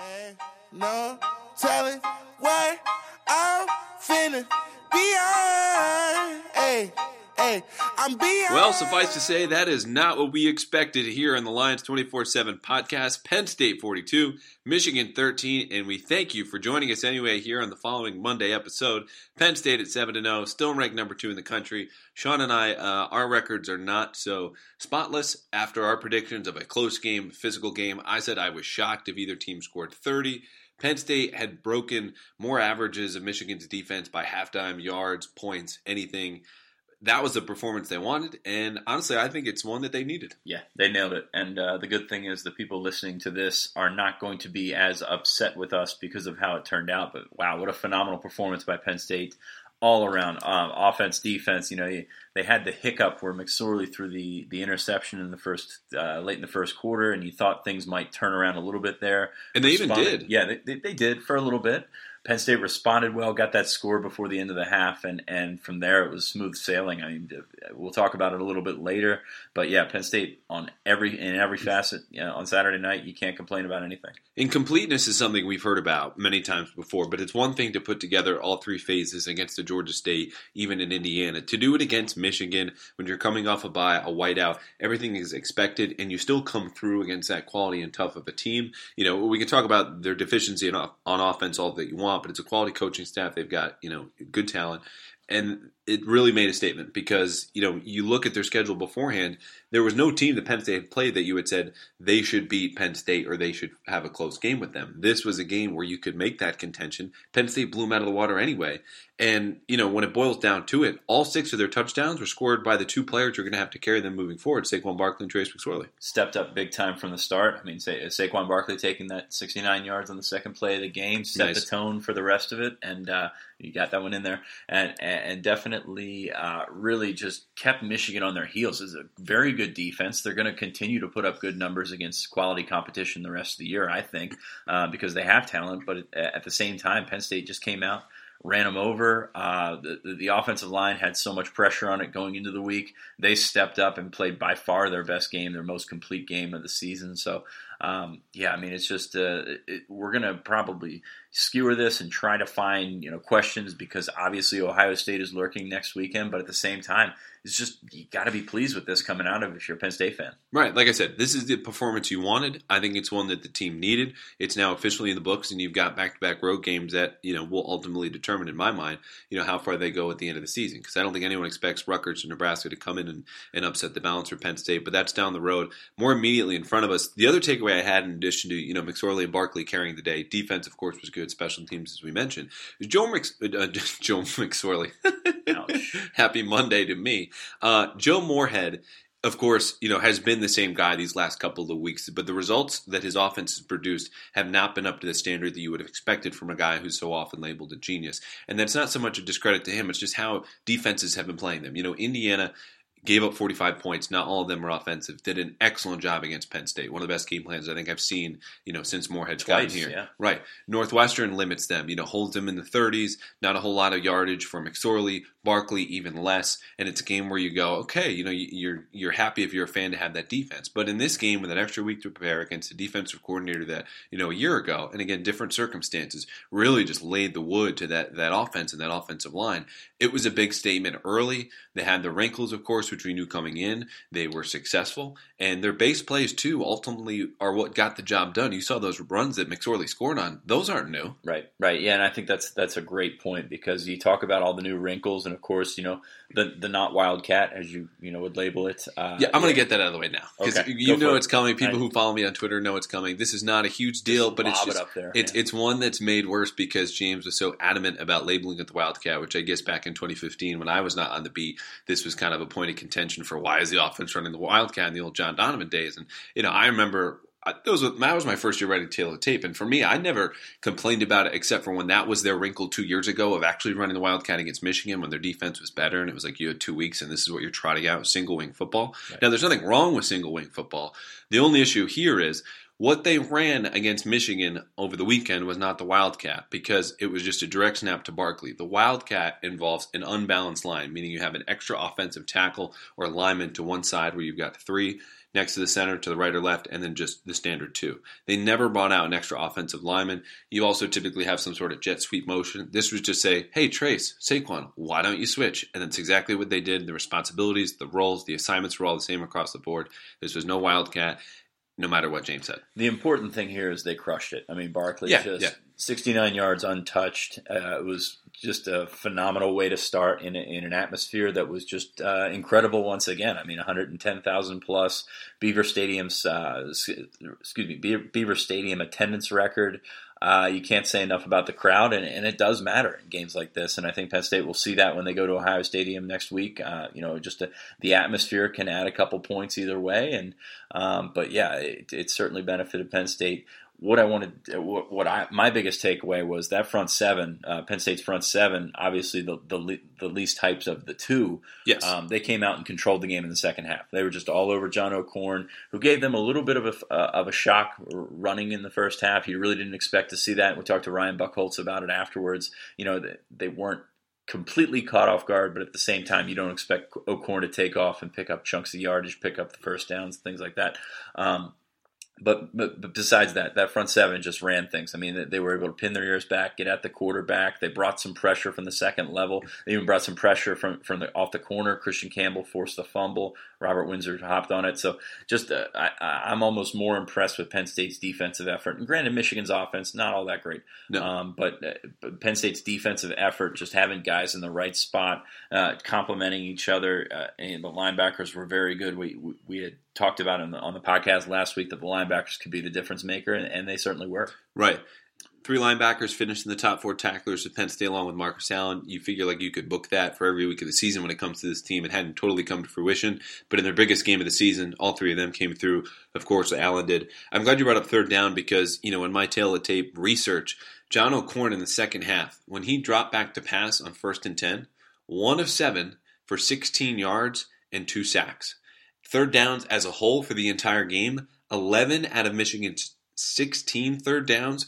Ain't no telling what I'm finna be on. Hey, hey, I'm beyond. Well, suffice to say, that is not what we expected here on the Lions 24 7 podcast. Penn State 42, Michigan 13, and we thank you for joining us anyway here on the following Monday episode. Penn State at 7 0, still ranked number two in the country. Sean and I, uh, our records are not so spotless after our predictions of a close game, physical game. I said I was shocked if either team scored 30. Penn State had broken more averages of Michigan's defense by halftime, yards, points, anything that was the performance they wanted, and honestly, I think it's one that they needed. Yeah, they nailed it. And uh, the good thing is, the people listening to this are not going to be as upset with us because of how it turned out. But wow, what a phenomenal performance by Penn State all around um, offense, defense. You know, they had the hiccup where McSorley threw the the interception in the first uh, late in the first quarter, and you thought things might turn around a little bit there. And they Responded, even did. Yeah, they, they, they did for a little bit. Penn State responded well, got that score before the end of the half, and, and from there it was smooth sailing. I mean, uh, we'll talk about it a little bit later, but yeah, Penn State on every in every facet you know, on Saturday night, you can't complain about anything. Incompleteness is something we've heard about many times before, but it's one thing to put together all three phases against the Georgia State, even in Indiana. To do it against Michigan when you're coming off a bye, a whiteout, everything is expected, and you still come through against that quality and tough of a team. You know, we can talk about their deficiency on, on offense all that you want want, but it's a quality coaching staff. They've got you know good talent, and it really made a statement because you know you look at their schedule beforehand. There was no team that Penn State had played that you had said they should beat Penn State or they should have a close game with them. This was a game where you could make that contention. Penn State blew them out of the water anyway, and you know when it boils down to it, all six of their touchdowns were scored by the two players who are going to have to carry them moving forward: Saquon Barkley and Trace McSorley. Stepped up big time from the start. I mean, Sa- Saquon Barkley taking that 69 yards on the second play of the game set nice. the tone for the rest of it, and uh, you got that one in there, and and definitely uh, really just kept Michigan on their heels. It's a very good defense. They're going to continue to put up good numbers against quality competition the rest of the year, I think, uh, because they have talent. But at the same time, Penn State just came out ran them over. Uh, the, the offensive line had so much pressure on it going into the week. They stepped up and played by far their best game, their most complete game of the season. So, um, yeah, I mean, it's just uh, it, we're going to probably skewer this and try to find you know questions because obviously Ohio State is lurking next weekend, but at the same time, it's just you got to be pleased with this coming out of if you're a Penn State fan. Right, like I said, this is the performance you wanted. I think it's one that the team needed. It's now officially in the books, and you've got back-to-back road games that you know will ultimately determine, in my mind, you know how far they go at the end of the season. Because I don't think anyone expects Rutgers or Nebraska to come in and, and upset the balance for Penn State, but that's down the road. More immediately in front of us, the other takeaway I had, in addition to you know McSorley and Barkley carrying the day, defense of course was good, special teams as we mentioned. Joe Mc, uh, Joe McSorley. Happy Monday to me. Uh, Joe Moorhead of course, you know, has been the same guy these last couple of weeks, but the results that his offense has produced have not been up to the standard that you would have expected from a guy who's so often labeled a genius. And that's not so much a discredit to him, it's just how defenses have been playing them. You know, Indiana gave up 45 points. Not all of them were offensive. Did an excellent job against Penn State. One of the best game plans I think I've seen, you know, since Moorhead's Twice, gotten here. Yeah. Right. Northwestern limits them, you know, holds them in the 30s. Not a whole lot of yardage for McSorley. Barkley even less. And it's a game where you go, okay, you know, you're you're happy if you're a fan to have that defense. But in this game with an extra week to prepare against a defensive coordinator that, you know, a year ago, and again, different circumstances, really just laid the wood to that that offense and that offensive line. It was a big statement early. They had the wrinkles, of course, which we knew coming in. They were successful, and their base plays too ultimately are what got the job done. You saw those runs that McSorley scored on; those aren't new. Right, right, yeah, and I think that's that's a great point because you talk about all the new wrinkles, and of course, you know the the not wildcat as you you know would label it. Uh, yeah, I'm going to get that out of the way now because okay, you know it's coming. People who follow me on Twitter know it's coming. This is not a huge deal, but it's just it it's it's one that's made worse because James was so adamant about labeling it the wildcat, which I guess back in 2015 when I was not on the beat, this was kind of a point of contention for why is the offense running the wildcat in the old John Donovan days, and you know I remember that was that was my first year writing Tale of Tape, and for me, I never complained about it except for when that was their wrinkle two years ago of actually running the Wildcat against Michigan when their defense was better, and it was like you had two weeks, and this is what you're trotting out single wing football. Right. Now, there's nothing wrong with single wing football. The only issue here is what they ran against Michigan over the weekend was not the Wildcat because it was just a direct snap to Barkley. The Wildcat involves an unbalanced line, meaning you have an extra offensive tackle or lineman to one side where you've got three next to the center, to the right or left, and then just the standard two. They never brought out an extra offensive lineman. You also typically have some sort of jet sweep motion. This was just say, hey, Trace, Saquon, why don't you switch? And that's exactly what they did. The responsibilities, the roles, the assignments were all the same across the board. This was no wildcat no matter what James said. The important thing here is they crushed it. I mean, Barkley yeah, just yeah. 69 yards untouched. Uh, it was just a phenomenal way to start in, a, in an atmosphere that was just uh, incredible once again. I mean, 110,000 plus Beaver Stadium's uh, excuse me Beaver Stadium attendance record. Uh, you can't say enough about the crowd, and, and, it does matter in games like this. And I think Penn State will see that when they go to Ohio Stadium next week. Uh, you know, just a, the atmosphere can add a couple points either way. And um, but yeah, it, it certainly benefited Penn State what I wanted, what, what I my biggest takeaway was that front seven, uh, Penn State's front seven, obviously the the, the least types of the two. Yes, um, they came out and controlled the game in the second half. They were just all over John O'Korn, who gave them a little bit of a uh, of a shock running in the first half. You really didn't expect to see that. We talked to Ryan Buchholz about it afterwards. You know, they, they weren't completely caught off guard, but at the same time, you don't expect O'Korn to take off and pick up chunks of yardage, pick up the first downs, things like that. Um, but, but, but besides that, that front seven just ran things. I mean, they were able to pin their ears back, get at the quarterback. They brought some pressure from the second level. They even brought some pressure from from the off the corner. Christian Campbell forced a fumble. Robert Windsor hopped on it. So just uh, I, am almost more impressed with Penn State's defensive effort. And granted, Michigan's offense not all that great, no. um, but, uh, but, Penn State's defensive effort, just having guys in the right spot, uh, complementing each other, uh, and the linebackers were very good. We we, we had talked about on the, on the podcast last week that the linebackers could be the difference maker, and, and they certainly were. Right. Three linebackers finished in the top four tacklers with Penn State along with Marcus Allen. You figure like you could book that for every week of the season when it comes to this team. It hadn't totally come to fruition, but in their biggest game of the season, all three of them came through. Of course, Allen did. I'm glad you brought up third down because, you know, in my Tale of Tape research, John O'Korn in the second half, when he dropped back to pass on first and 10, one of seven for 16 yards and two sacks. Third downs as a whole for the entire game, 11 out of Michigan's 16 third downs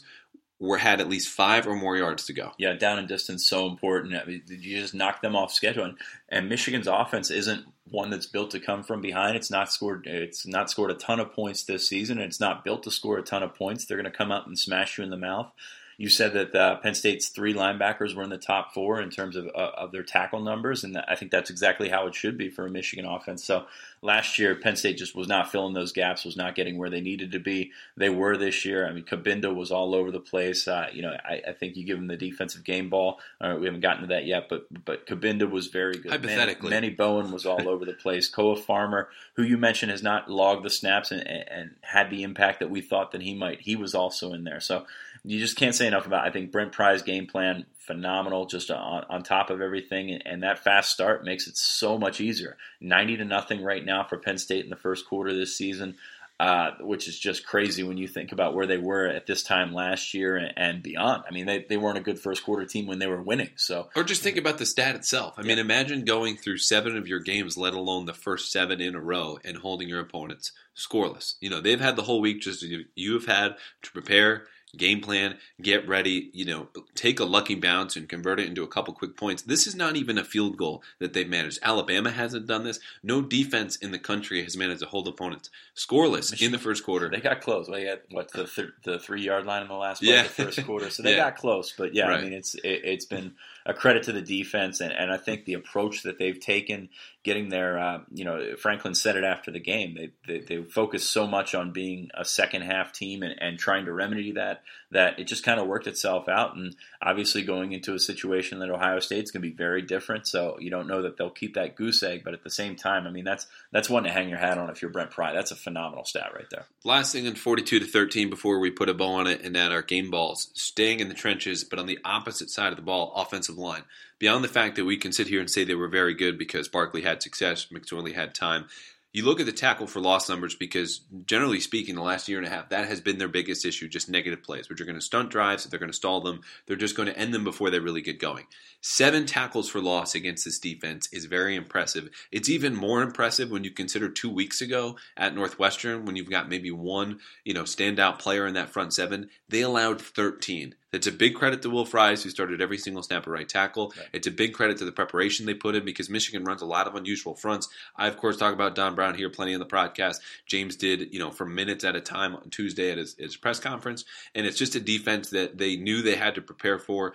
were had at least five or more yards to go. Yeah, down and distance so important. I mean, you just knock them off schedule, and, and, Michigan's offense isn't one that's built to come from behind. It's not scored. It's not scored a ton of points this season. And it's not built to score a ton of points. They're going to come out and smash you in the mouth. You said that uh, Penn State's three linebackers were in the top four in terms of, uh, of their tackle numbers, and I think that's exactly how it should be for a Michigan offense. So last year, Penn State just was not filling those gaps, was not getting where they needed to be. They were this year. I mean, Cabinda was all over the place. Uh, you know, I, I, think you give him the defensive game ball. Uh, we haven't gotten to that yet, but but Cabinda was very good. Hypothetically, Manny, Manny Bowen was all over the place. Koa Farmer, who you mentioned has not logged the snaps and, and, and had the impact that we thought that he might, he was also in there. So you just can't say enough about. It. I think Brent Pry's game plan phenomenal, just on, on top of everything, and, that fast start makes it so much easier. Ninety to nothing right now for Penn State in the first quarter this season. Uh, which is just crazy when you think about where they were at this time last year and, and, beyond. I mean, they, they weren't a good first quarter team when they were winning. So, or just think about the stat itself. I yeah. mean, imagine going through seven of your games, let alone the first seven in a row, and holding your opponents scoreless. You know, they've had the whole week just you have had to prepare game plan, get ready, you know, take a lucky bounce and convert it into a couple quick points. This is not even a field goal that they've managed. Alabama hasn't done this. No defense in the country has managed to hold opponents scoreless Michigan, in the first quarter. They got close. They had what the th- the three yard line in the last play yeah. of the first quarter, so they yeah. got close. But yeah, right. I mean, it's it, has been a credit to the defense, and, and I think the approach that they've taken, getting their, uh, you know, Franklin said it after the game. They, they they so much on being a second half team and, and trying to remedy that that it just kind of worked itself out. And obviously, going into a situation that Ohio State's going to be very different, so you don't know that they'll keep that goose egg. But at the same time, I mean, that's that's one to hang your hat on if you're Brent Pry. That's a phenomenal stat right there. Last thing in 42 to 13 before we put a bow on it and add our game balls, staying in the trenches, but on the opposite side of the ball, offensive line. Beyond the fact that we can sit here and say they were very good because Barkley had success, McSorley had time, you look at the tackle for loss numbers because generally speaking, the last year and a half, that has been their biggest issue, just negative plays, which are going to stunt drives, they're going to stall them, they're just going to end them before they really get going. Seven tackles for loss against this defense is very impressive. It's even more impressive when you consider two weeks ago at Northwestern, when you've got maybe one, you know, standout player in that front seven, they allowed 13. It's a big credit to Will Fries, who started every single snap at right tackle. Right. It's a big credit to the preparation they put in because Michigan runs a lot of unusual fronts. I, of course, talk about Don Brown here plenty in the podcast. James did, you know, for minutes at a time on Tuesday at his, his press conference. And it's just a defense that they knew they had to prepare for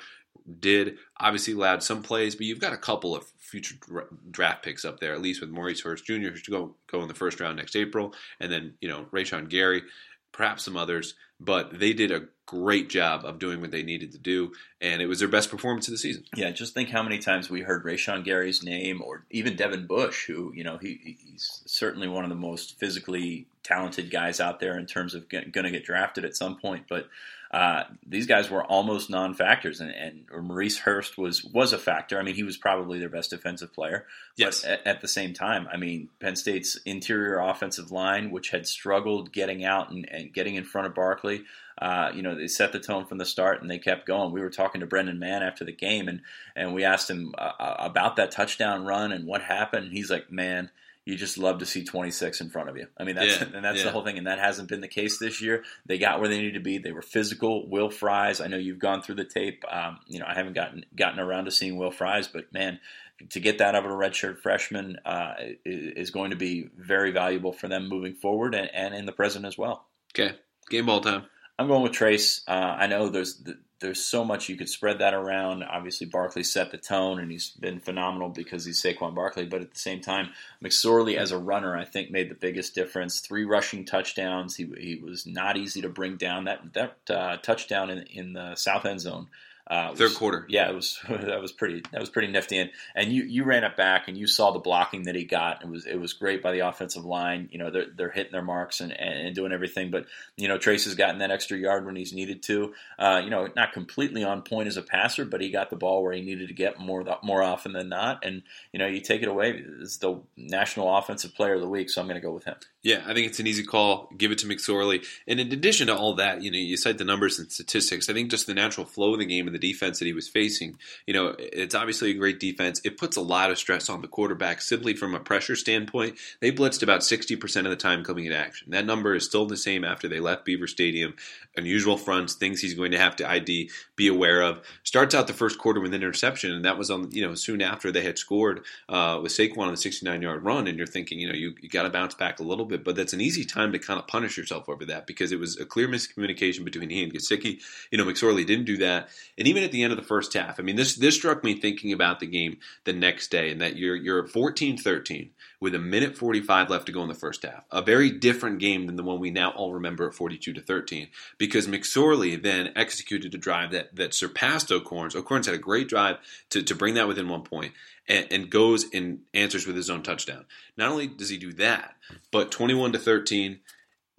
did obviously allowed some plays, but you've got a couple of future draft picks up there, at least with Maurice Hurst Jr., who's go go in the first round next April, and then you know Rashan Gary, perhaps some others. But they did a great job of doing what they needed to do, and it was their best performance of the season. Yeah, just think how many times we heard Rashan Gary's name, or even Devin Bush, who you know he, he's certainly one of the most physically talented guys out there in terms of going to get drafted at some point, but uh, these guys were almost non-factors, and, and Maurice Hurst was was a factor. I mean, he was probably their best defensive player. Yes. But at, at, the same time, I mean, Penn State's interior offensive line, which had struggled getting out and, and getting in front of Barkley, uh, you know, they set the tone from the start and they kept going. We were talking to Brendan Mann after the game, and and we asked him uh, uh about that touchdown run and what happened. And he's like, man you just love to see 26 in front of you. I mean, that's yeah, and that's yeah. the whole thing, and that hasn't been the case this year. They got where they needed to be. They were physical. Will Fries, I know you've gone through the tape. Um, you know, I haven't gotten gotten around to seeing Will Fries, but man, to get that out of a redshirt freshman uh, is going to be very valuable for them moving forward and, and in the present as well. Okay, game ball time. I'm going with Trace. Uh, I know there's there's so much you could spread that around. Obviously, Barkley set the tone, and he's been phenomenal because he's Saquon Barkley. But at the same time, McSorley as a runner, I think, made the biggest difference. Three rushing touchdowns. He he was not easy to bring down. That that uh, touchdown in in the south end zone uh, Third quarter. Yeah, it was that was pretty that was pretty nifty. And and you you ran it back and you saw the blocking that he got. It was it was great by the offensive line. You know they're they're hitting their marks and, and doing everything. But you know Trace has gotten that extra yard when he's needed to. Uh, you know not completely on point as a passer, but he got the ball where he needed to get more more often than not. And you know you take it away. It's the national offensive player of the week, so I'm going to go with him. Yeah, I think it's an easy call. Give it to McSorley. And in addition to all that, you know, you cite the numbers and statistics. I think just the natural flow of the game and the defense that he was facing, you know, it's obviously a great defense. It puts a lot of stress on the quarterback simply from a pressure standpoint. They blitzed about 60% of the time coming in action. That number is still the same after they left Beaver Stadium. Unusual fronts, things he's going to have to ID, be aware of. Starts out the first quarter with an interception, and that was on, you know, soon after they had scored uh, with Saquon on the 69 yard run. And you're thinking, you know, you, you got to bounce back a little bit, but that's an easy time to kind of punish yourself over that because it was a clear miscommunication between he and Gesicki. You know, McSorley didn't do that, and even at the end of the first half, I mean, this this struck me thinking about the game the next day, and that you're you're 14-13 with a minute 45 left to go in the first half. A very different game than the one we now all remember at 42 to 13 because McSorley then executed a drive that, that surpassed O'Korn's. O'Korn's had a great drive to, to bring that within one point and, and goes and answers with his own touchdown. Not only does he do that, but 21 to 13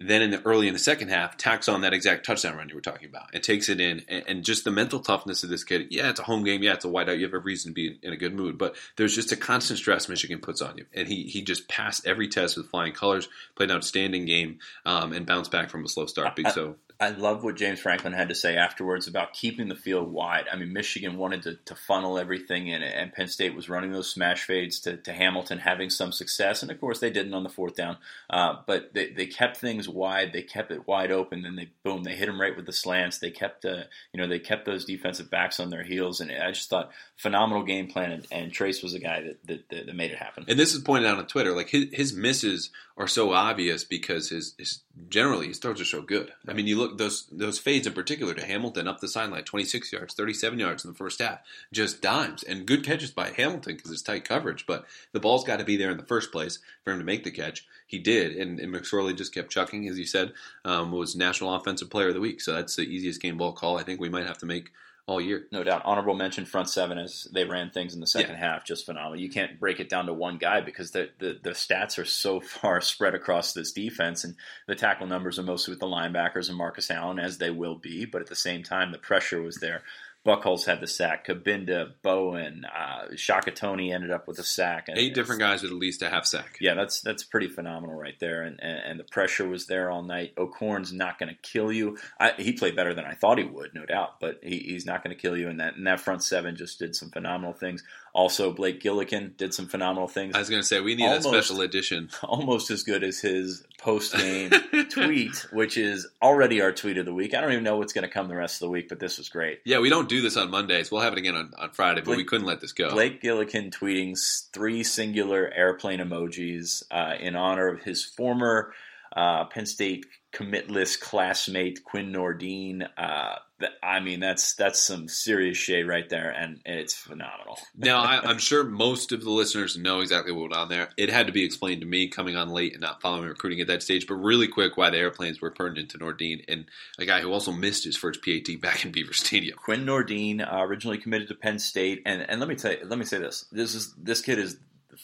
then in the early in the second half, tacks on that exact touchdown run you were talking about and takes it in. And, and, just the mental toughness of this kid. Yeah, it's a home game. Yeah, it's a whiteout. You have every reason to be in a good mood. But there's just a constant stress Michigan puts on you. And he he just passed every test with flying colors, played an outstanding game, um, and bounced back from a slow start. Big so I love what James Franklin had to say afterwards about keeping the field wide. I mean, Michigan wanted to, to funnel everything in, and Penn State was running those smash fades to, to Hamilton, having some success. And of course, they didn't on the fourth down. Uh, but they, they kept things wide. They kept it wide open. Then they boom, they hit them right with the slants. They kept uh, you know they kept those defensive backs on their heels. And I just thought phenomenal game plan. And, and Trace was a guy that, that, that, made it happen. And this is pointed out on Twitter. Like his, his misses are so obvious because his, his generally his throws are so good. I mean, you look those those fades in particular to Hamilton up the sideline, 26 yards, 37 yards in the first half, just dimes and good catches by Hamilton because it's tight coverage. But the ball's got to be there in the first place for him to make the catch. He did, and, and McSorley just kept chucking, as you said, um, was National Offensive Player of the Week. So that's the easiest game ball call I think we might have to make all year. No doubt. Honorable mention front seven as they ran things in the second yeah. half, just phenomenal. You can't break it down to one guy because the, the, the stats are so far spread across this defense, and the tackle numbers are mostly with the linebackers and Marcus Allen, as they will be. But at the same time, the pressure was there Buchholz had the sack. Cabinda, Bowen, uh, Shaka Toney ended up with a sack. And Eight different guys with at least a half sack. Yeah, that's that's pretty phenomenal right there. And and, and the pressure was there all night. O'Korn's not going to kill you. I, he played better than I thought he would, no doubt. But he, he's not going to kill you. And that and that front seven just did some phenomenal things. Also, Blake Gillikin did some phenomenal things. I was going to say we need almost, a special edition, almost as good as his post game tweet, which is already our tweet of the week. I don't even know what's going to come the rest of the week, but this was great. Yeah, we don't do this on Mondays. We'll have it again on, on Friday, but Blake, we couldn't let this go. Blake Gillikin tweeting three singular airplane emojis uh, in honor of his former uh, Penn State commitless classmate Quinn Nordin. Uh, I mean, that's that's some serious shade right there, and, it's phenomenal. now, I, am sure most of the listeners know exactly what went on there. It had to be explained to me coming on late and not following recruiting at that stage. But really quick, why the airplanes were turned into Nordin and a guy who also missed his first PAT back in Beaver Stadium. Quinn Nordin, uh, originally committed to Penn State, and and let me tell you, let me say this: this is this kid is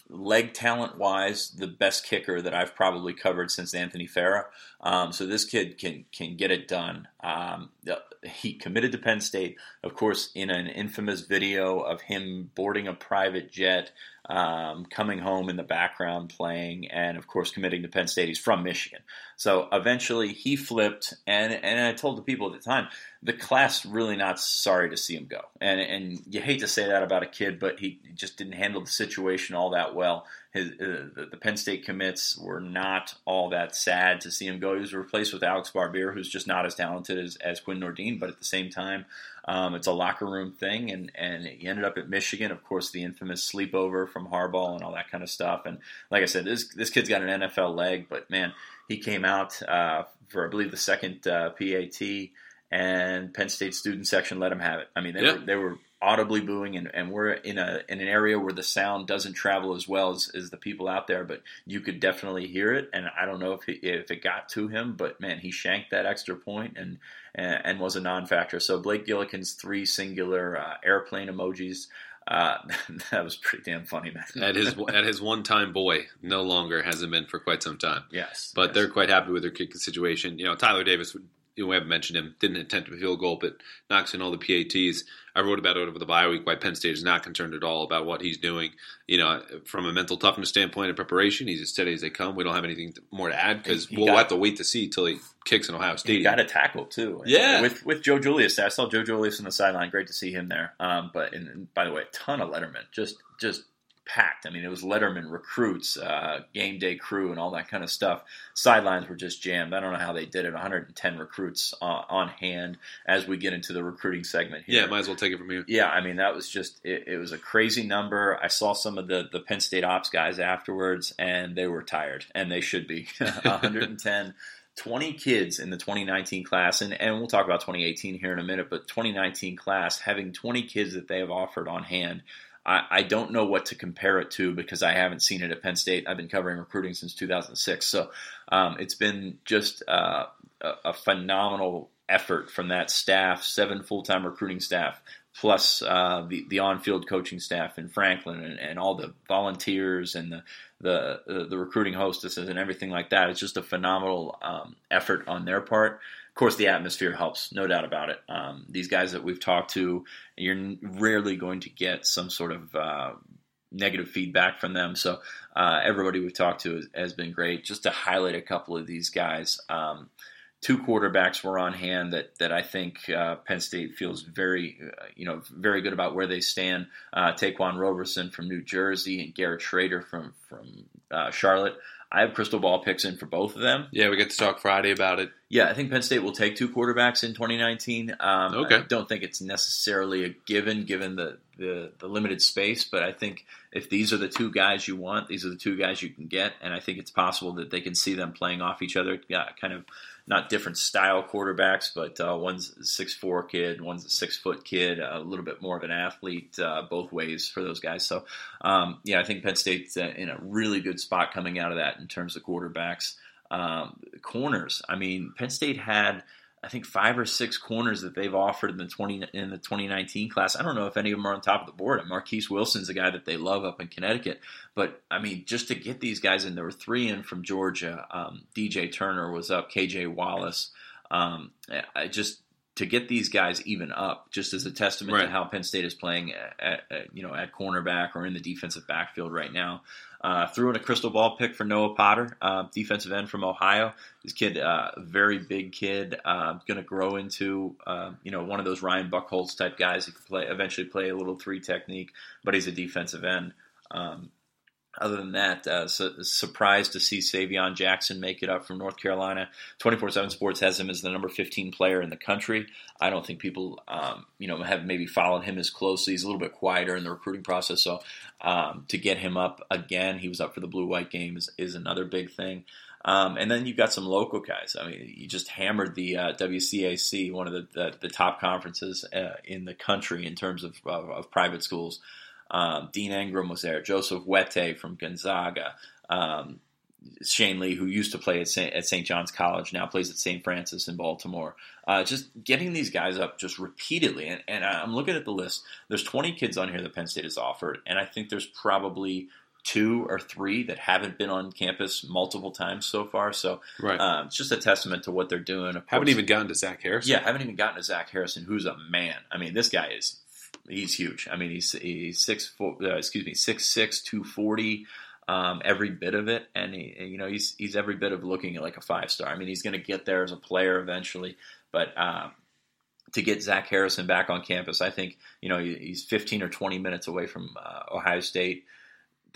leg talent wise, the best kicker that I've probably covered since Anthony Farah. Um, so this kid can can get it done. Um, he committed to Penn State, of course, in an infamous video of him boarding a private jet, um, coming home in the background playing, and of course committing to Penn State. He's from Michigan, so eventually he flipped, and and I told the people at the time, the class really not sorry to see him go, and and you hate to say that about a kid, but he just didn't handle the situation all that well. His, uh, the, Penn State commits were not all that sad to see him go. He was replaced with Alex Barbir, who's just not as talented as, as Quinn Nordin, but at the same time, um, it's a locker room thing, and and he ended up at Michigan. Of course, the infamous sleepover from Harbaugh and all that kind of stuff. And like I said, this this kid's got an NFL leg, but man, he came out uh, for I believe the second uh, PAT, and Penn State student section let him have it. I mean, they were they were audibly booing, and, and we're in a in an area where the sound doesn't travel as well as, as the people out there, but you could definitely hear it. And I don't know if it, if it got to him, but man, he shanked that extra point and and, and was a non-factor. So Blake Gillikin's three singular uh, airplane emojis. Uh, that was pretty damn funny, man. at his at his one time boy, no longer hasn't been for quite some time. Yes, but yes. they're quite happy with their kicking situation. You know, Tyler Davis we haven't mentioned him, didn't attempt a field goal, but knocks in all the PATs. I wrote about it over the bye week why Penn State is not concerned at all about what he's doing. You know, from a mental toughness standpoint and preparation, he's as steady as they come. We don't have anything more to add because we'll got, have to wait to see till he kicks in Ohio State. He got a tackle too. Yeah, with with Joe Julius. I saw Joe Julius on the sideline. Great to see him there. Um, but and by the way, a ton of Letterman. Just just packed. I mean, it was Letterman recruits, uh, game day crew, and all that kind of stuff. Sidelines were just jammed. I don't know how they did it. 110 recruits uh, on hand as we get into the recruiting segment here. Yeah, might as well take it from here. Yeah, I mean, that was just, it, it was a crazy number. I saw some of the, the Penn State ops guys afterwards, and they were tired, and they should be. 110. 20 kids in the 2019 class, and, and we'll talk about 2018 here in a minute, but 2019 class, having 20 kids that they have offered on hand I, I don't know what to compare it to because I haven't seen it at Penn State. I've been covering recruiting since 2006, so um, it's been just uh, a, a phenomenal effort from that staff, seven full time recruiting staff, plus uh, the the on field coaching staff in Franklin and, and all the volunteers and the, the the recruiting hostesses and everything like that. It's just a phenomenal um, effort on their part course, the atmosphere helps, no doubt about it. Um, these guys that we've talked to, you're rarely going to get some sort of uh, negative feedback from them. So uh, everybody we've talked to has, has, been great. Just to highlight a couple of these guys. Um, two quarterbacks were on hand that that I think uh, Penn State feels very, uh, you know, very good about where they stand. Uh, Ta'Quan Roberson from New Jersey and Garrett Shrader from from uh, Charlotte. I have crystal ball picks in for both of them. Yeah, we get to talk Friday about it. Yeah, I think Penn State will take two quarterbacks in 2019. Um, okay. I don't think it's necessarily a given given the, the, the limited space, but I think if these are the two guys you want, these are the two guys you can get, and I think it's possible that they can see them playing off each other. Yeah, kind of not different style quarterbacks, but uh, one's a six four kid, one's a six foot kid, a little bit more of an athlete uh, both ways for those guys. So um, yeah, I think Penn State's uh, in a really good spot coming out of that in terms of quarterbacks. Um, corners, I mean, Penn State had I think five or six corners that they've offered in the twenty in the 2019 class. I don't know if any of them are on top of the board. Marquise Wilson's a guy that they love up in Connecticut, but I mean, just to get these guys in, there were three in from Georgia. Um, DJ Turner was up, KJ Wallace. Um, I just to get these guys even up, just as a testament right. to how Penn State is playing at, at, you know at cornerback or in the defensive backfield right now. Uh, threw in a crystal ball pick for Noah Potter, uh, defensive end from Ohio. This kid, uh, very big kid, uh, going to grow into uh, you know one of those Ryan Buchholz type guys. He could play eventually play a little three technique, but he's a defensive end. Um, other than that, uh, su- surprised to see Savion Jackson make it up from North Carolina. 24/7 Sports has him as the number 15 player in the country. I don't think people, um, you know, have maybe followed him as closely. He's a little bit quieter in the recruiting process, so um, to get him up again, he was up for the blue white game is, is another big thing. Um, and then you've got some local guys. I mean, you just hammered the uh, WCAC, one of the, the, the top conferences uh, in the country in terms of, of, of private schools. Um, Dean Engram was there. Joseph Wette from Gonzaga. Um, Shane Lee, who used to play at St. at St. John's College, now plays at St. Francis in Baltimore. Uh, just getting these guys up just repeatedly. And, and, I'm looking at the list. There's 20 kids on here that Penn State has offered, and I think there's probably two or three that haven't been on campus multiple times so far. So right. um, it's just a testament to what they're doing. Of haven't course, even gotten to Zach Harrison. Yeah, haven't even gotten to Zach Harrison, who's a man. I mean, this guy is he's huge. I mean, he's he's six foot, uh, excuse me, six six two forty. Um, every bit of it, and he, you know he's he's every bit of looking like a five star. I mean, he's going to get there as a player eventually, but uh, to get Zach Harrison back on campus, I think you know he's 15 or 20 minutes away from uh, Ohio State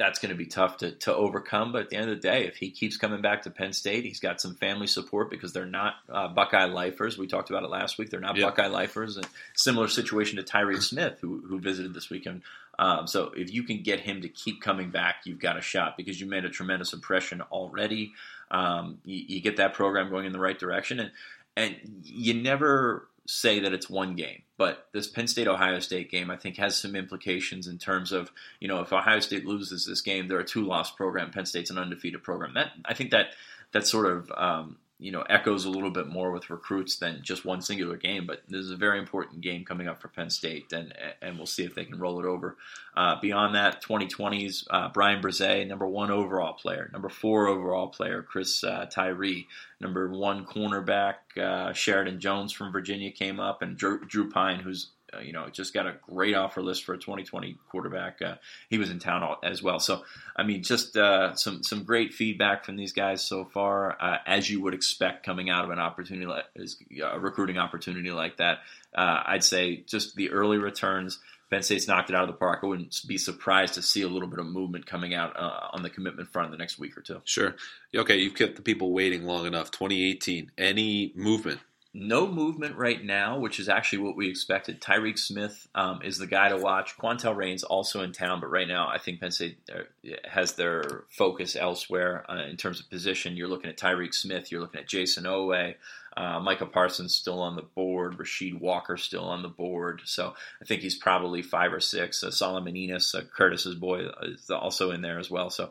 that's going to be tough to, to overcome. But at the end of the day, if he keeps coming back to Penn State, he's got some family support because they're not uh, Buckeye lifers. We talked about it last week. They're not yep. Buckeye lifers. And similar situation to Tyreke Smith, who, who visited this weekend. Um, so if you can get him to keep coming back, you've got a shot because you made a tremendous impression already. Um, you, you get that program going in the right direction, and and you never say that it's one game, but this Penn State Ohio State game I think has some implications in terms of you know if Ohio State loses this game, they're a two loss program. Penn State's an undefeated program. That I think that that sort of um, you know echoes a little bit more with recruits than just one singular game. But this is a very important game coming up for Penn State, and and we'll see if they can roll it over. Uh, beyond that, 2020s uh, Bryan Bresee, number one overall player, number four overall player Chris uh, Tyree, number one cornerback uh, Sheridan Jones from Virginia came up, and Drew, Drew Pyne, who's uh, you know, just got a great offer list for a 2020 quarterback. Uh, he was in town as well. So, I mean, just uh, some some great feedback from these guys so far, uh, as you would expect coming out of an opportunity like a recruiting opportunity like that. Uh, I'd say just the early returns. Penn State's knocked it out of the park. I wouldn't be surprised to see a little bit of movement coming out uh, on the commitment front in the next week or two. Sure. Okay, you've kept the people waiting long enough. 2018. Any movement no movement right now, which is actually what we expected. Tyreke Smith um, is the guy to watch. Quantel Rain's also in town, but right now I think Penn State uh, has their focus elsewhere uh, in terms of position. You're looking at Tyreke Smith, you're looking at Jayson Oweh, uh, Parsons still on the board, Rasheed Walker still on the board. So I think he's probably five or six. Uh, Solomon Enis, uh, Curtis's boy, is also in there as well. So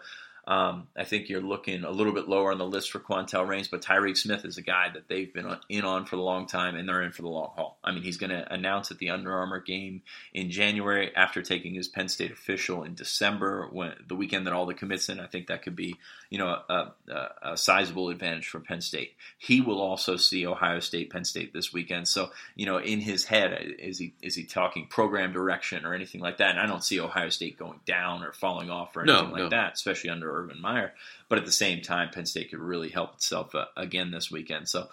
um, I think you're looking a little bit lower on the list for Quantel Rains, but Tyreke Smith is a guy that they've been in on for a long time, and they're in for the long haul. I mean, he's going to announce at the Under Armour game in January after taking his Penn State official in December, when the weekend that all the commits in. I think that could be, you know, a, a, a sizable advantage for Penn State. He will also see Ohio State, Penn State this weekend. So, you know, in his head, is he is he talking program direction or anything like that? And I don't see Ohio State going down or falling off or anything no, like no. that, especially under Urban Meyer. But at the same time, Penn State could really help itself uh, again this weekend. So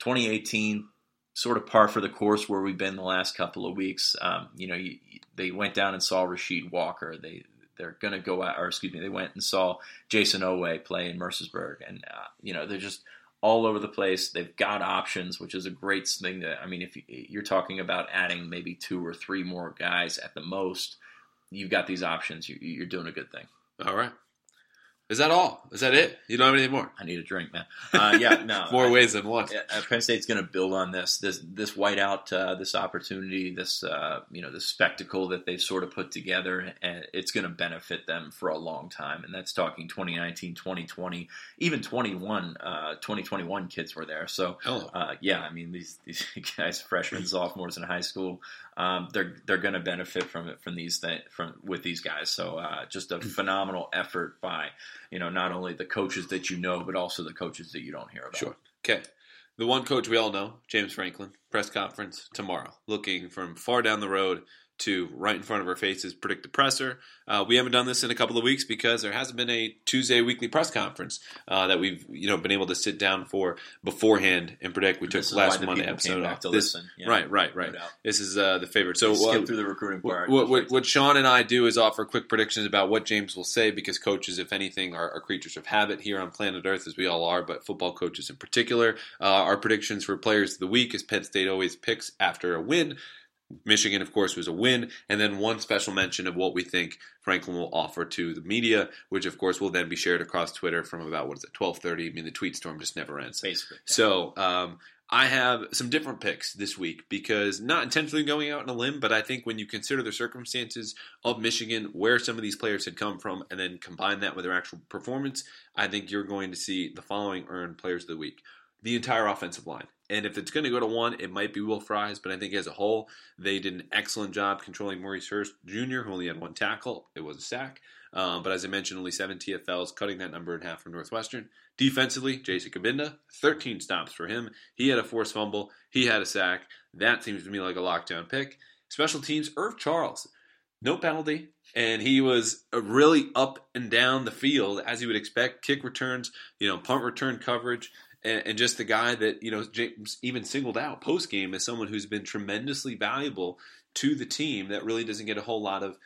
2018, sort of par for the course where we've been the last couple of weeks. Um, you know, you, they went down and saw Rasheed Walker. They they're going to go out, or excuse me, they went and saw Jayson Oweh play in Mercersburg, and uh, you know they're just all over the place. They've got options, which is a great thing. To I mean, if you're talking about adding maybe two or three more guys at the most, you've got these options. You're doing a good thing. All right. Is that all? Is that it? You don't have any more? I need a drink, man. Uh, yeah, no. more I, ways than one. Uh, Penn State's going to build on this, this, this whiteout, uh, this opportunity, this, uh, you know, this spectacle that they've sort of put together, and it's going to benefit them for a long time. And that's talking 2019, 2020, even 21, 2021 uh, kids were there. So, uh, yeah, I mean, these these guys, freshmen, sophomores in high school, um, they're they're going to benefit from it from these th- from with these guys. So uh, just a phenomenal effort by you know not only the coaches that you know, but also the coaches that you don't hear about. Sure. Okay. The one coach we all know, James Franklin, press conference tomorrow, looking from far down the road to right in front of our faces predict the presser. Uh, we haven't done this in a couple of weeks because there hasn't been a Tuesday weekly press conference uh, that we've you know been able to sit down for beforehand and predict. We took last Monday episode off. This, yeah, right, right, right. No this is uh, the favorite. So skip through the recruiting part. What, what, what, Sean and I do is offer quick predictions about what James will say because coaches, if anything, are, are creatures of habit here on planet Earth, as we all are, but football coaches in particular. Uh, our predictions for players of the week, as Penn State always picks after a win. Michigan, of course, was a win, and then one special mention of what we think Franklin will offer to the media, which of course will then be shared across Twitter from about what is it, twelve thirty. I mean, the tweet storm just never ends. Basically. Yeah. So um, I have some different picks this week because not intentionally going out on a limb, but I think when you consider the circumstances of Michigan, where some of these players had come from, and then combine that with their actual performance, I think you're going to see the following earned players of the week: the entire offensive line. And if it's going to go to one, it might be Will Fries, but I think as a whole, they did an excellent job controlling Maurice Hurst Jr., who only had one tackle. It was a sack. Um, but as I mentioned, only seven TFLs, cutting that number in half from Northwestern. Defensively, Jason Cabinda, 13 stops for him. He had a forced fumble. He had a sack. That seems to me like a lockdown pick. Special teams, Irv Charles, no penalty, and he was really up and down the field as you would expect. Kick returns, you know, punt return coverage and, and just the guy that you know James even singled out post game as someone who's been tremendously valuable to the team that really doesn't get a whole lot of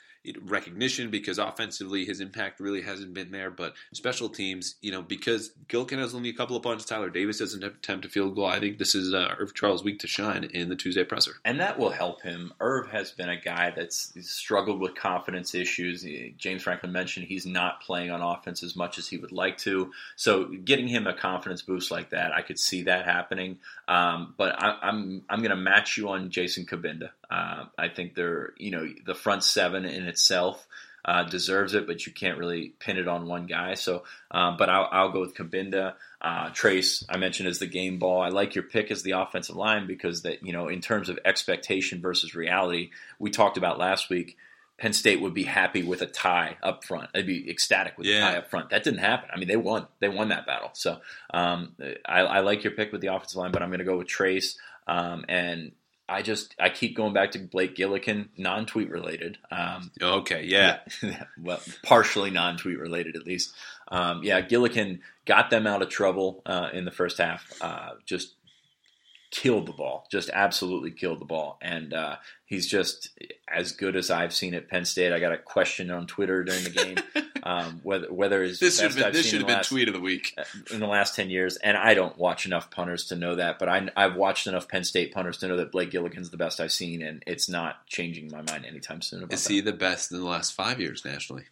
recognition because offensively his impact really hasn't been there. But special teams, you know, because Gillikin has only a couple of punts, Tyler Davis doesn't attempt a field goal. I think this is uh, Irv Charles' week to shine in the Tuesday presser, and that will help him. Irv has been a guy that's struggled with confidence issues. James Franklin mentioned he's not playing on offense as much as he would like to. So getting him a confidence boost like that, I could see that happening. Um, but I, I'm I'm going to match you on Jason Cabinda. Uh, I think they're you know the front seven in itself uh, deserves it, but you can't really pin it on one guy. So, um, but I'll, I'll, go with Cabinda. Uh, Trace, I mentioned as the game ball. I like your pick as the offensive line because that you know in terms of expectation versus reality, we talked about last week. Penn State would be happy with a tie up front. They'd be ecstatic with yeah. a tie up front. That didn't happen. I mean, they won. They won that battle. So um, I, I, like your pick with the offensive line, but I'm going to go with Trace. Um, and I just I keep going back to Blake Gillikin, non-tweet related. Um, okay, yeah. yeah. well, partially non-tweet related at least. Um, yeah, Gillikin got them out of trouble uh, in the first half. Uh, just killed the ball, just absolutely killed the ball, and uh, he's just as good as I've seen at Penn State. I got a question on Twitter during the game um, whether whether is this should have been, this should have been last, tweet of the week uh, in the last ten years. And I don't watch enough punters to know that, but I, I've watched enough Penn State punters to know that Blake Gillikin's the best I've seen, and it's not changing my mind anytime soon. About is that. he the best in the last five years nationally?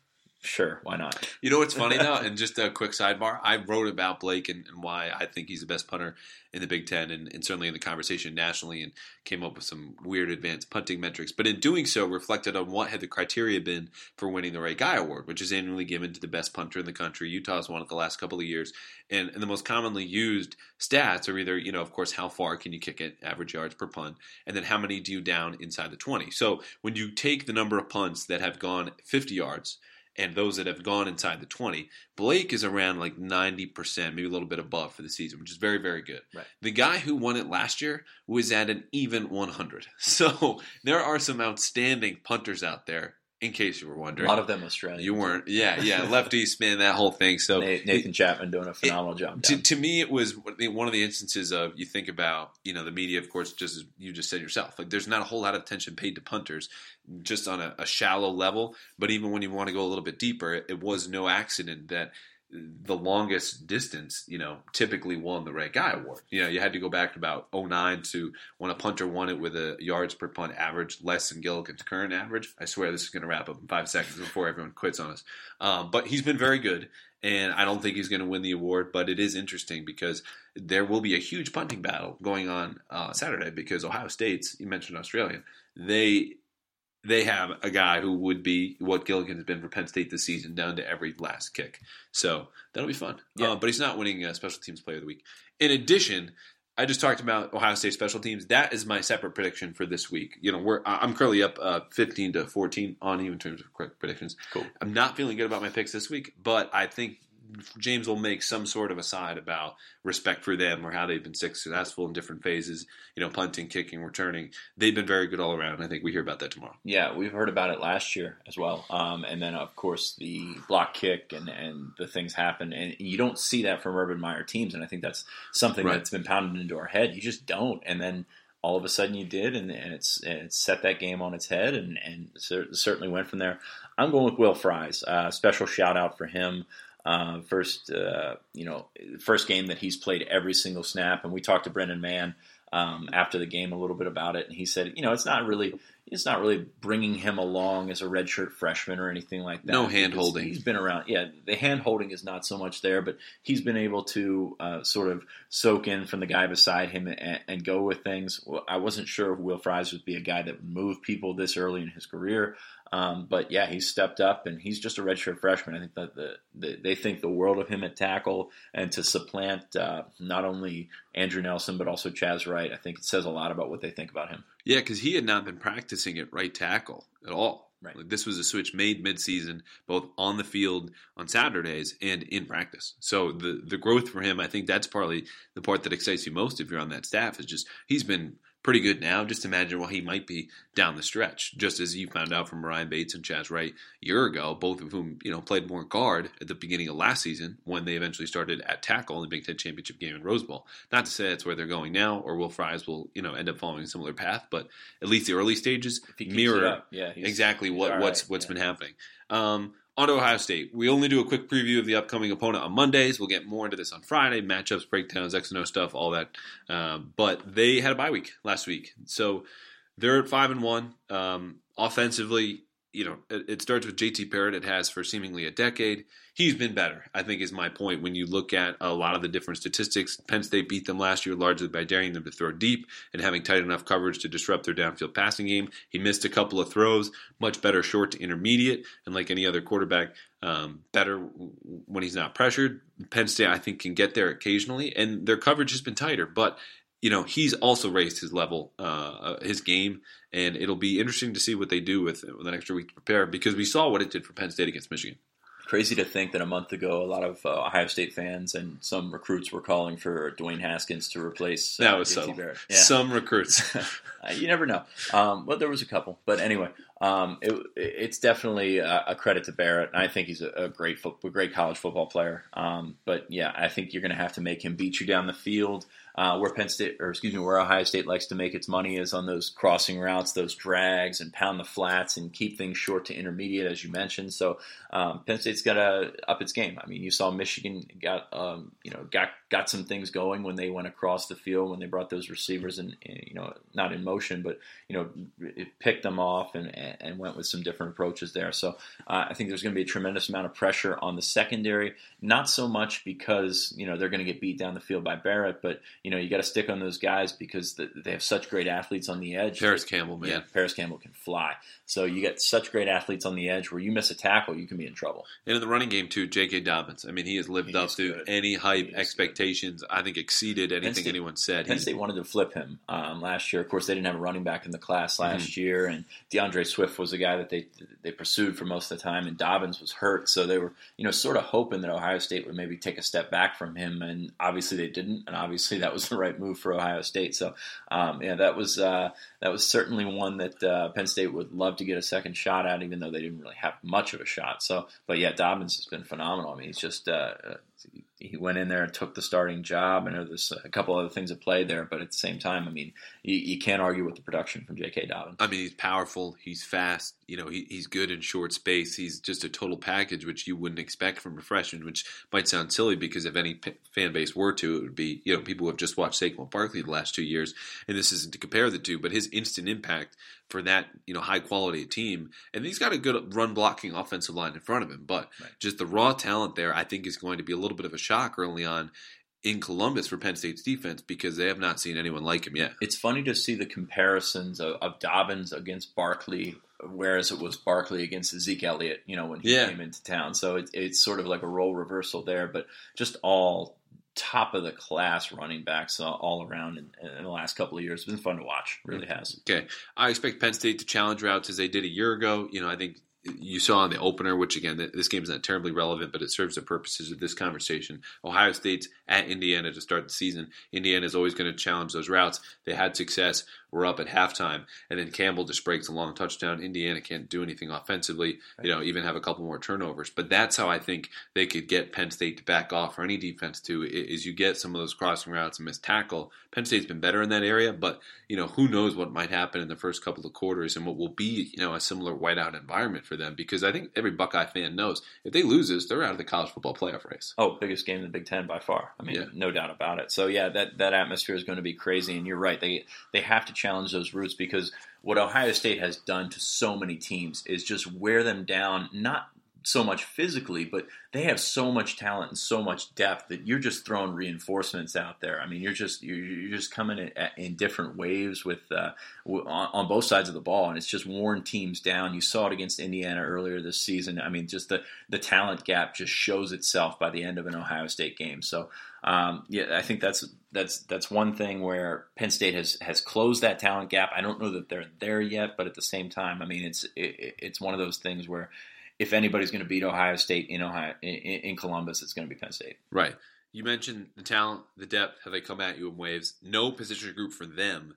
Sure, why not? You know what's funny though, and just a quick sidebar. I wrote about Blake and, and why I think he's the best punter in the Big Ten, and, and, certainly in the conversation nationally, and came up with some weird advanced punting metrics. But in doing so, reflected on what had the criteria been for winning the Ray Guy Award, which is annually given to the best punter in the country. Utah's won it the last couple of years, and, and the most commonly used stats are either, you know, of course, how far can you kick it, average yards per punt, and then how many do you down inside the twenty. So when you take the number of punts that have gone fifty yards and those that have gone inside the 20. Blake is around like 90%, maybe a little bit above for the season, which is very, very good. Right. The guy who won it last year was at an even 100. So there are some outstanding punters out there in case you were wondering. A lot of them Australian. You weren't. Yeah, yeah. Lefty spin that whole thing. So Nathan Chapman doing a phenomenal it, job. To, to, me, it was one of the instances of you think about you know the media, of course, just as you just said yourself. Like there's not a whole lot of attention paid to punters, just on a, a shallow level. But even when you want to go a little bit deeper, it, it was no accident that the longest distance, you know, typically won the Ray Guy award. You know, you had to go back to about 09 to when a punter won it with a yards per punt average less than Gillikin's current average. I swear this is going to wrap up in five seconds before everyone quits on us. Um, but he's been very good, and I don't think he's going to win the award. But it is interesting because there will be a huge punting battle going on uh, Saturday because Ohio State's, you mentioned Australia, they they have a guy who would be what Gillikin has been for Penn State this season, down to every last kick. So that'll be fun. Yeah. Uh, but he's not winning uh, Special Teams Player of the Week. In addition, I just talked about Ohio State special teams. That is my separate prediction for this week. You know, we're I'm currently up uh, 15 to 14 on you in terms of quick predictions. Cool. I'm not feeling good about my picks this week, but I think James will make some sort of aside about respect for them or how they've been successful in different phases. You know, punting, kicking, returning. They've been very good all around. I think we hear about that tomorrow. Yeah, we've heard about it last year as well. Um, and then of course the block kick and and the things happen, and you don't see that from Urban Meyer teams. And I think that's something right. that's been pounded into our head. You just don't, and then all of a sudden you did, and, and it's and it's set that game on its head, and and certainly went from there. I'm going with Will Fries. Uh, special shout out for him. Uh, first, uh, you know, first game that he's played every single snap, and we talked to Brendan Mann um, after the game a little bit about it, and he said, you know, it's not really it's not really bringing him along as a redshirt freshman or anything like that. No hand holding. He's been around. Yeah, the hand holding is not so much there, but he's been able to uh, sort of soak in from the guy beside him and, and go with things. I wasn't sure if Will Fries would be a guy that would move people this early in his career. Um, but yeah, he's stepped up and he's just a redshirt freshman. I think that the, the, they think the world of him at tackle and to supplant uh, not only Andrew Nelson but also Chaz Wright. I think it says a lot about what they think about him. Yeah, because he had not been practicing at right tackle at all. Right. Like this was a switch made midseason, both on the field on Saturdays and in practice. So the the growth for him, I think that's partly the part that excites you most if you're on that staff. Is just he's been pretty good now. Just imagine what he might be down the stretch. Just as you found out from Ryan Bates and Chaz Wright a year ago, both of whom you know played more guard at the beginning of last season when they eventually started at tackle in the Big Ten championship game in Rose Bowl. Not to say that's where they're going now, or Will Fries will you know end up following a similar path, but at least the early stages mirror yeah, exactly what what's right. what's yeah. been happening. Um, on to Ohio State. We only do a quick preview of the upcoming opponent on Mondays. We'll get more into this on Friday, matchups, breakdowns, X and O stuff, all that. Uh, but they had a bye week last week, so they're at five and one. Um, offensively, you know, it, it, starts with JT Barrett. It has for seemingly a decade. He's been better, I think, is my point. When you look at a lot of the different statistics, Penn State beat them last year largely by daring them to throw deep and having tight enough coverage to disrupt their downfield passing game. He missed a couple of throws, much better short to intermediate, and like any other quarterback, um, better when he's not pressured. Penn State, I think, can get there occasionally, and their coverage has been tighter, but you know he's also raised his level, uh, uh, his game, and it'll be interesting to see what they do with, with an extra week to prepare because we saw what it did for Penn State against Michigan. Crazy to think that a month ago, a lot of uh, Ohio State fans and some recruits were calling for Dwayne Haskins to replace. Uh, that was so. Yeah. Some recruits. Uh, you never know. Um, well, there was a couple, but anyway, um, it, it's definitely a, a, credit to Barrett. I think he's a, a great, fo- a great college football player. Um, but yeah, I think you're going to have to make him beat you down the field. Uh, where Penn State, or excuse me, where Ohio State likes to make its money is on those crossing routes, those drags, and pound the flats and keep things short to intermediate, as you mentioned. So um, Penn State's got to up its game. I mean, you saw Michigan got um, you know got got some things going when they went across the field when they brought those receivers and you know not in motion, but you know picked them off and and went with some different approaches there. So uh, I think there's going to be a tremendous amount of pressure on the secondary. Not so much because you know they're going to get beat down the field by Barrett, but you know, you got to stick on those guys because the, they have such great athletes on the edge. Parris Campbell, man. Yeah, Parris Campbell can fly. So you get such great athletes on the edge where you miss a tackle, you can be in trouble. And in the running game too, J.K. Dobbins. I mean, he has lived he up to good. any hype, expectations. Good. I think exceeded anything State, anyone said. Penn State wanted to flip him um, last year. Of course, they didn't have a running back in the class last mm-hmm. year, and D'Andre Swift was a guy that they they pursued for most of the time, and Dobbins was hurt, so they were you know sort of hoping that Ohio State would maybe take a step back from him, and obviously they didn't, and obviously that was the right move for Ohio State. So, um, yeah, that was uh, that was certainly one that uh, Penn State would love to get a second shot at, even though they didn't really have much of a shot. So, but yeah, Dobbins has been phenomenal. I mean, he's just uh, he went in there and took the starting job. I know there's a couple other things at play there, but at the same time, I mean, you, you can't argue with the production from J.K. Dobbins. I mean, he's powerful, he's fast, you know, he, he's good in short space. He's just a total package, which you wouldn't expect from a freshman, which might sound silly because if any p- fan base were to, it would be, you know, people who have just watched Saquon Barkley the last two years, and this isn't to compare the two, but his instant impact for that you know high quality team. And he's got a good run blocking offensive line in front of him, but right. just the raw talent there, I think, is going to be a little bit of a shock early on in Columbus for Penn State's defense because they have not seen anyone like him yet. It's funny to see the comparisons of, of Dobbins against Barkley, whereas it was Barkley against Zeke Elliott, you know, when he yeah. came into town. So it, it's sort of like a role reversal there, but just all top of the class running backs all around in, in, the last couple of years. It's been fun to watch. Really mm-hmm. has. Okay. I expect Penn State to challenge routes as they did a year ago. You know, I think you saw in the opener, which again, this game is not terribly relevant, but it serves the purposes of this conversation. Ohio State's at Indiana to start the season. Indiana is always going to challenge those routes. They had success. We're up at halftime, and then Campbell just breaks a long touchdown. Indiana can't do anything offensively. You know, even have a couple more turnovers. But that's how I think they could get Penn State to back off, or any defense to, is you get some of those crossing routes and miss tackle. Penn State's been better in that area, but you know, who knows what might happen in the first couple of quarters and what will be, you know, a similar whiteout environment for them. Because I think every Buckeye fan knows if they lose this, they're out of the college football playoff race. Oh, biggest game in the Big Ten by far. I mean, yeah. no doubt about it. So yeah, that that atmosphere is going to be crazy. And you're right; they they have to challenge those routes because what Ohio State has done to so many teams is just wear them down, not so much physically, but they have so much talent and so much depth that you're just throwing reinforcements out there. I mean, you're just you're, just coming in, in, different waves with uh, on, on, both sides of the ball, and it's just worn teams down. You saw it against Indiana earlier this season. I mean, just the the talent gap just shows itself by the end of an Ohio State game. So. Um, yeah, I think that's that's that's one thing where Penn State has has closed that talent gap. I don't know that they're there yet, but at the same time, I mean, it's it, it's one of those things where if anybody's going to beat Ohio State in Ohio in, in Columbus, it's going to be Penn State. Right. You mentioned the talent, the depth, how they come at you in waves. No position group for them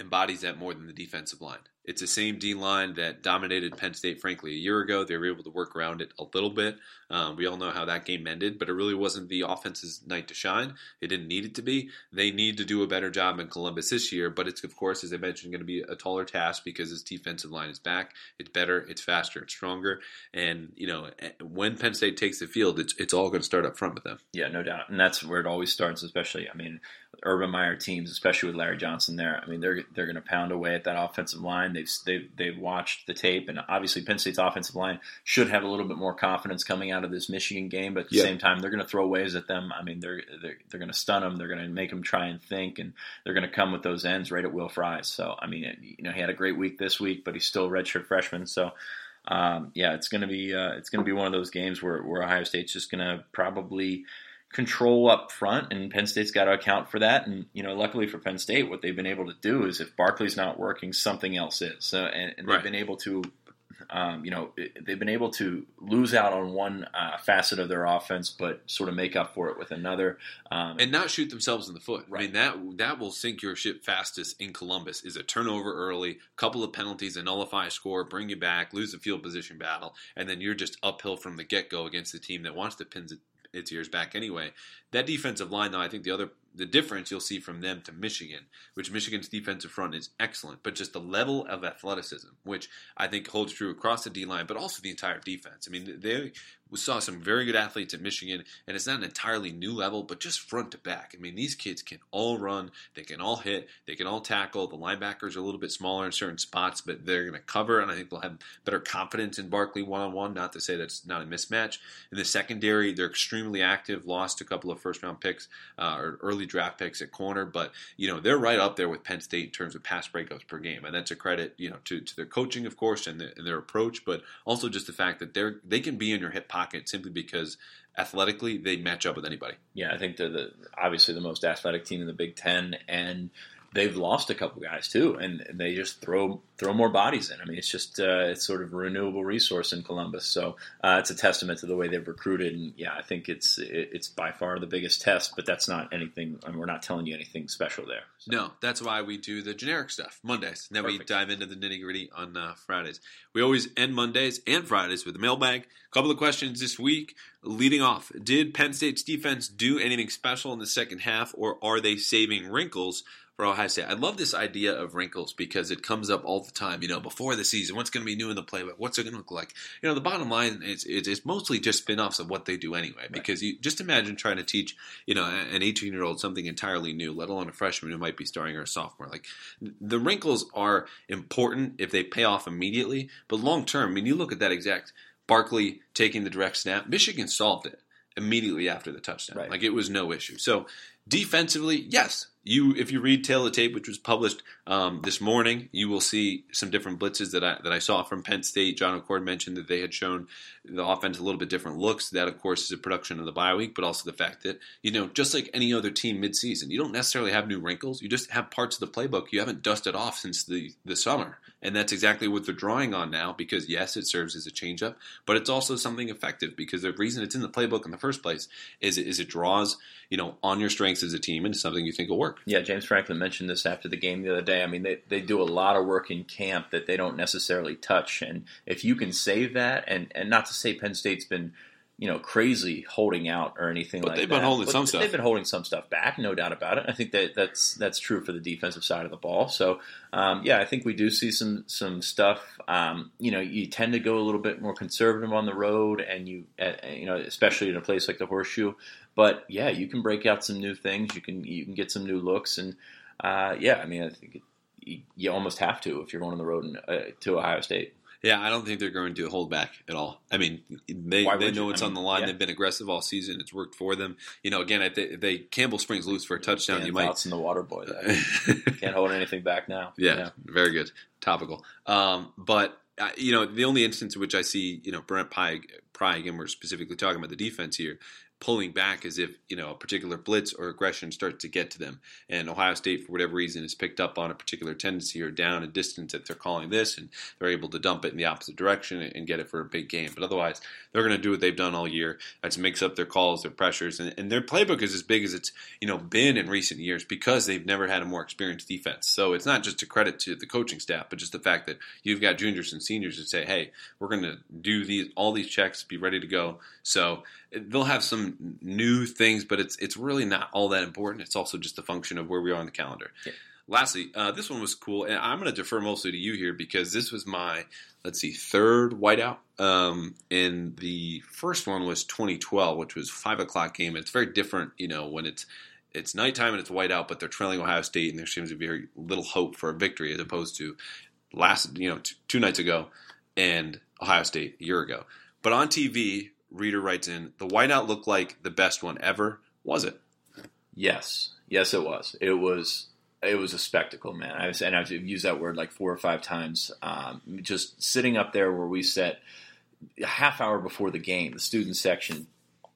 embodies that more than the defensive line. It's the same D line that dominated Penn State, frankly, a year ago. They were able to work around it a little bit. Um, we all know how that game ended, but it really wasn't the offense's night to shine. It didn't need it to be. They need to do a better job in Columbus this year, but it's, of course, as I mentioned, going to be a taller task because this defensive line is back. It's better, it's faster, it's stronger. And, you know, eh, when Penn State takes the field, it's, it's all going to start up front with them. Yeah, no doubt. And that's where it always starts, especially, I mean, Urban Meyer teams, especially with Larry Johnson there. I mean, they're they're going to pound away at that offensive line. They've they've they've watched the tape, and obviously Penn State's offensive line should have a little bit more confidence coming out of this Michigan game. But at the yeah. same time, they're going to throw waves at them. I mean, they're they're, they're going to stun them. They're going to make them try and think, and they're going to come with those ends right at Will Fries. So I mean, you know, he had a great week this week, but he's still a redshirt freshman. So. Um, yeah, it's going to be uh, it's going to be one of those games where, where Ohio State's just going to probably control up front, and Penn State's got to account for that. And you know, luckily for Penn State, what they've been able to do is if Barkley's not working, something else is. So, and, and they've been able to um, you know, they've been able to lose out on one uh, facet of their offense, but sort of make up for it with another, um, and not shoot themselves in the foot. Right. I mean that that will sink your ship fastest in Columbus. Is a turnover early, couple of penalties, a nullify score, bring you back, lose the field position battle, and then you're just uphill from the get go against the team that wants to pin its ears back anyway. That defensive line, though, I think the other the difference you'll see from them to Michigan, which Michigan's defensive front is excellent, but just the level of athleticism, which I think holds true across the D line, but also the entire defense. I mean, they saw some very good athletes at Michigan, and it's not an entirely new level, but just front to back. I mean, these kids can all run, they can all hit, they can all tackle. The linebackers are a little bit smaller in certain spots, but they're going to cover, and I think they'll have better confidence in Barkley one on one. Not to say that's not a mismatch. In the secondary, they're extremely active. Lost a couple of first round picks uh, or early draft picks at corner, but you know they're right up there with Penn State in terms of pass breakups per game, and that's a credit you know to, to their coaching, of course, and, the, and their approach, but also just the fact that they're they can be in your hip pocket simply because athletically they match up with anybody. Yeah, I think they're the obviously the most athletic team in the Big Ten, and they've lost a couple guys too, and, they just throw throw more bodies in. I mean, it's just uh, it's sort of a renewable resource in Columbus. So uh, it's a testament to the way they've recruited. And yeah, I think it's it's by far the biggest test. But that's not anything. I mean, we're not telling you anything special there. So. No, that's why we do the generic stuff Mondays. And then Perfect. we dive into the nitty gritty on uh, Fridays. We always end Mondays and Fridays with a mailbag. A couple of questions this week. Leading off, did Penn State's defense do anything special in the second half, or are they saving wrinkles for Ohio State. I love this idea of wrinkles because it comes up all the time. You know, before the season, what's going to be new in the playbook? What's it going to look like? You know, the bottom line is it's, mostly just spin-offs of what they do anyway. Right. Because you just imagine trying to teach, you know, an 18 year old something entirely new, let alone a freshman who might be starting or a sophomore. Like the wrinkles are important if they pay off immediately, but long term, I mean, you look at that exact Barkley taking the direct snap. Michigan solved it immediately after the touchdown. Right. Like it was no issue. So defensively, yes, you if you read Tale of Tape, which was published um, this morning, you will see some different blitzes that I that I saw from Penn State. John O'Cord mentioned that they had shown the offense a little bit different looks. That of course is a production of the bye week, but also the fact that you know just like any other team midseason, you don't necessarily have new wrinkles. You just have parts of the playbook you haven't dusted off since the the summer, and that's exactly what they're drawing on now. Because yes, it serves as a changeup, but it's also something effective because the reason it's in the playbook in the first place is is it draws you know on your strengths as a team into something you think will work. Yeah, James Franklin mentioned this after the game the other day. I mean, they, they do a lot of work in camp that they don't necessarily touch. And if you can save that, and, and not to say Penn State's been, you know, crazy holding out or anything but like they've that. been holding but some stuff. They've been holding some stuff back, no doubt about it. I think that that's that's true for the defensive side of the ball. So, um, yeah, I think we do see some some stuff. Um, you know, you tend to go a little bit more conservative on the road, and you uh, you know, especially in a place like the Horseshoe. But yeah, you can break out some new things. You can you can get some new looks, and uh, yeah, I mean, I think it, you, you, almost have to if you're going on the road in, uh, to Ohio State. Yeah, I don't think they're going to hold back at all. I mean, they, they know it's I mean, on the line. Yeah. They've been aggressive all season. It's worked for them. You know, again, if they, if they Campbell Springs lose for a touchdown, Dan you might. in the water boy. Can't hold anything back now. Yeah, yeah. very good. Topical. Um, but uh, you know, the only instance in which I see, you know, Brent Pry, again, we're specifically talking about the defense here, pulling back as if you know a particular blitz or aggression starts to get to them. And Ohio State, for whatever reason, has picked up on a particular tendency or down a distance that they're calling this, and they're able to dump it in the opposite direction and get it for a big game. But otherwise, they're going to do what they've done all year. That's mix up their calls, their pressures, and, and their playbook is as big as it's you know been in recent years because they've never had a more experienced defense. So it's not just a credit to the coaching staff, but just the fact that you've got juniors and seniors that say, "Hey, we're going to do these all these checks, be ready to go." So they'll have some new things, but it's it's really not all that important. It's also just a function of where we are on the calendar. Yeah. Lastly, uh, this one was cool, and I'm going to defer mostly to you here because this was my let's see third whiteout. Um, and the first one was 2012, which was five o'clock game. It's very different, you know, when it's it's nighttime and it's whiteout, but they're trailing Ohio State, and there seems to be very little hope for a victory as opposed to last, you know, t- two nights ago and Ohio State a year ago. But on TV, reader writes in, the whiteout looked like the best one ever. Was it? Yes, yes, it was. It was. It was a spectacle, man. I was, and I've used that word like four or five times. Um, just sitting up there where we sat a half hour before the game, the student section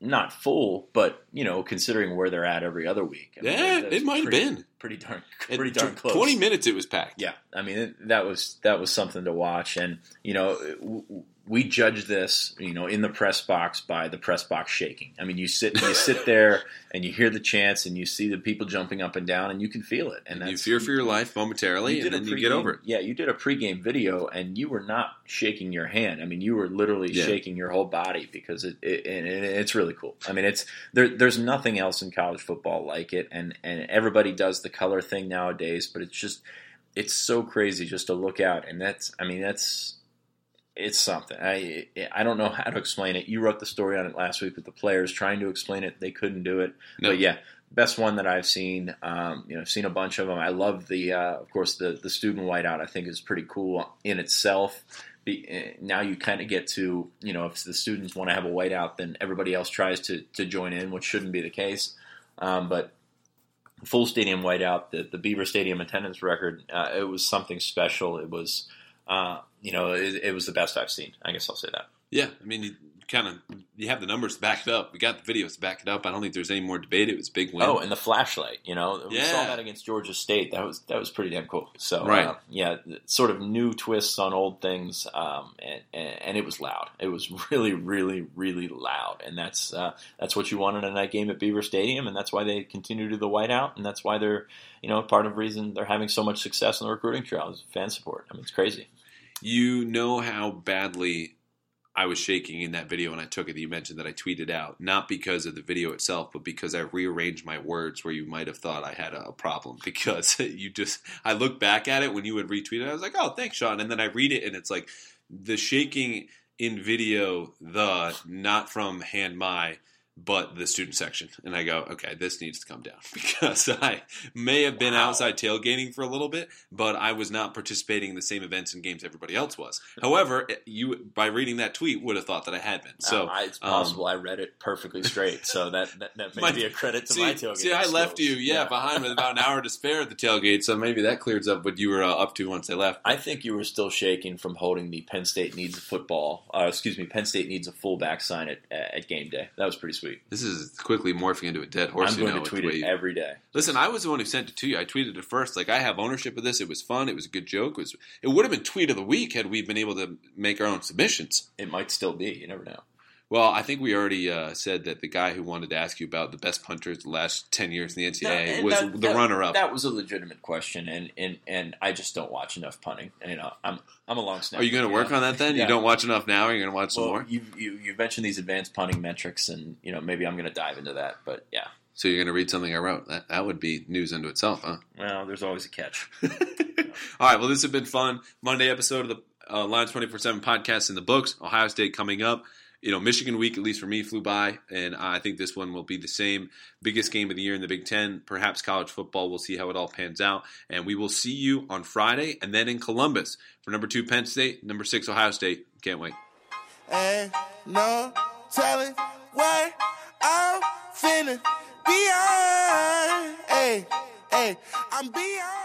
not full, but you know, considering where they're at every other week. I mean, yeah, it might have been pretty darn, pretty darn close. Twenty minutes, it was packed. Yeah, I mean, it, that was that was something to watch, and you know, we judge this, you know, in the press box by the press box shaking. I mean, you sit you sit there and you hear the chants and you see the people jumping up and down and you can feel it. And, and you fear for your life momentarily, you and then you get over it. Yeah, you did a pregame video and you were not shaking your hand. I mean, you were literally yeah. shaking your whole body because it, it, it, it's really cool. I mean, it's there. There's nothing else in college football like it, and and everybody does the color thing nowadays. But it's just it's so crazy just to look out, and that's I mean that's it's something. I I don't know how to explain it. You wrote the story on it last week with the players trying to explain it. They couldn't do it. No. But yeah, best one that I've seen. Um, you know, I've seen a bunch of them. I love the, uh, of course, the the student whiteout. I think is pretty cool in itself. Be, eh, now you kind of get to you know if the students want to have a whiteout, then everybody else tries to to join in, which shouldn't be the case. Um, but full stadium whiteout, the the Beaver Stadium attendance record, uh, it was something special. It was uh, you know, it, it, was the best I've seen. I guess I'll say that. Yeah, I mean, kind of you have the numbers backed up. We got the videos backed up. I don't think there's any more debate. It was big win. Oh, and the flashlight. You know, we yeah. saw that against Georgia State. That was that was pretty damn cool. So right, uh, yeah, sort of new twists on old things, um, and, and, and it was loud. It was really, really, really loud, and that's uh, that's what you want in a night game at Beaver Stadium, and that's why they continue to do the whiteout, and that's why they're you know part of the reason they're having so much success in the recruiting trail is fan support. I mean, it's crazy. You know how badly I was shaking in that video when I took it. You mentioned that I tweeted out, not because of the video itself, but because I rearranged my words where you might have thought I had a problem. Because you just, I look back at it when you would retweet it, I was like, oh, thanks, Sean. And then I read it and it's like the shaking in video, the, not from hand my, but the student section. And I go, okay, this needs to come down because I may have been wow. outside tailgating for a little bit, but I was not participating in the same events and games everybody else was. However, you by reading that tweet would have thought that I had been. So uh, it's possible um, I read it perfectly straight. So that that, that may my, be a credit to see, my tailgate. See, I skills. left you, yeah, yeah. behind with about an hour to spare at the tailgate. So maybe that clears up what you were uh, up to once they left. I think you were still shaking from holding the Penn State needs a football. Uh, excuse me, Penn State needs a fullback sign at at game day. That was pretty sweet. This is quickly morphing into a dead horse. I'm going know, to tweet it every day. Listen, I was the one who sent it to you. I tweeted it first. Like I have ownership of this. It was fun. It was a good joke. It was. It would have been tweet of the week had we been able to make our own submissions. It might still be. You never know. Well, I think we already uh, said that the guy who wanted to ask you about the best punters the last ten years in the NCAA no, was that, the that, runner-up. That was a legitimate question, and, and, and I just don't watch enough punting. You know, I'm I'm a long snapper. Are you going to work know? on that then? Yeah. You don't watch enough now. You're going to watch well, some more. You you you mentioned these advanced punting metrics, and you know maybe I'm going to dive into that. But yeah. So you're going to read something I wrote. That that would be news unto itself, huh? Well, there's always a catch. All right. Well, this has been fun. Monday episode of the uh, Lions 24 7 podcast in the books. Ohio State coming up you know, Michigan week, at least for me, flew by, and I think this one will be the same. Biggest game of the year in the Big Ten, perhaps college football. We'll see how it all pans out. And we will see you on Friday and then in Columbus for number two, Penn State, number six, Ohio State. Can't wait. And no telling what I'm finna be on. Hey, hey, I'm beyond.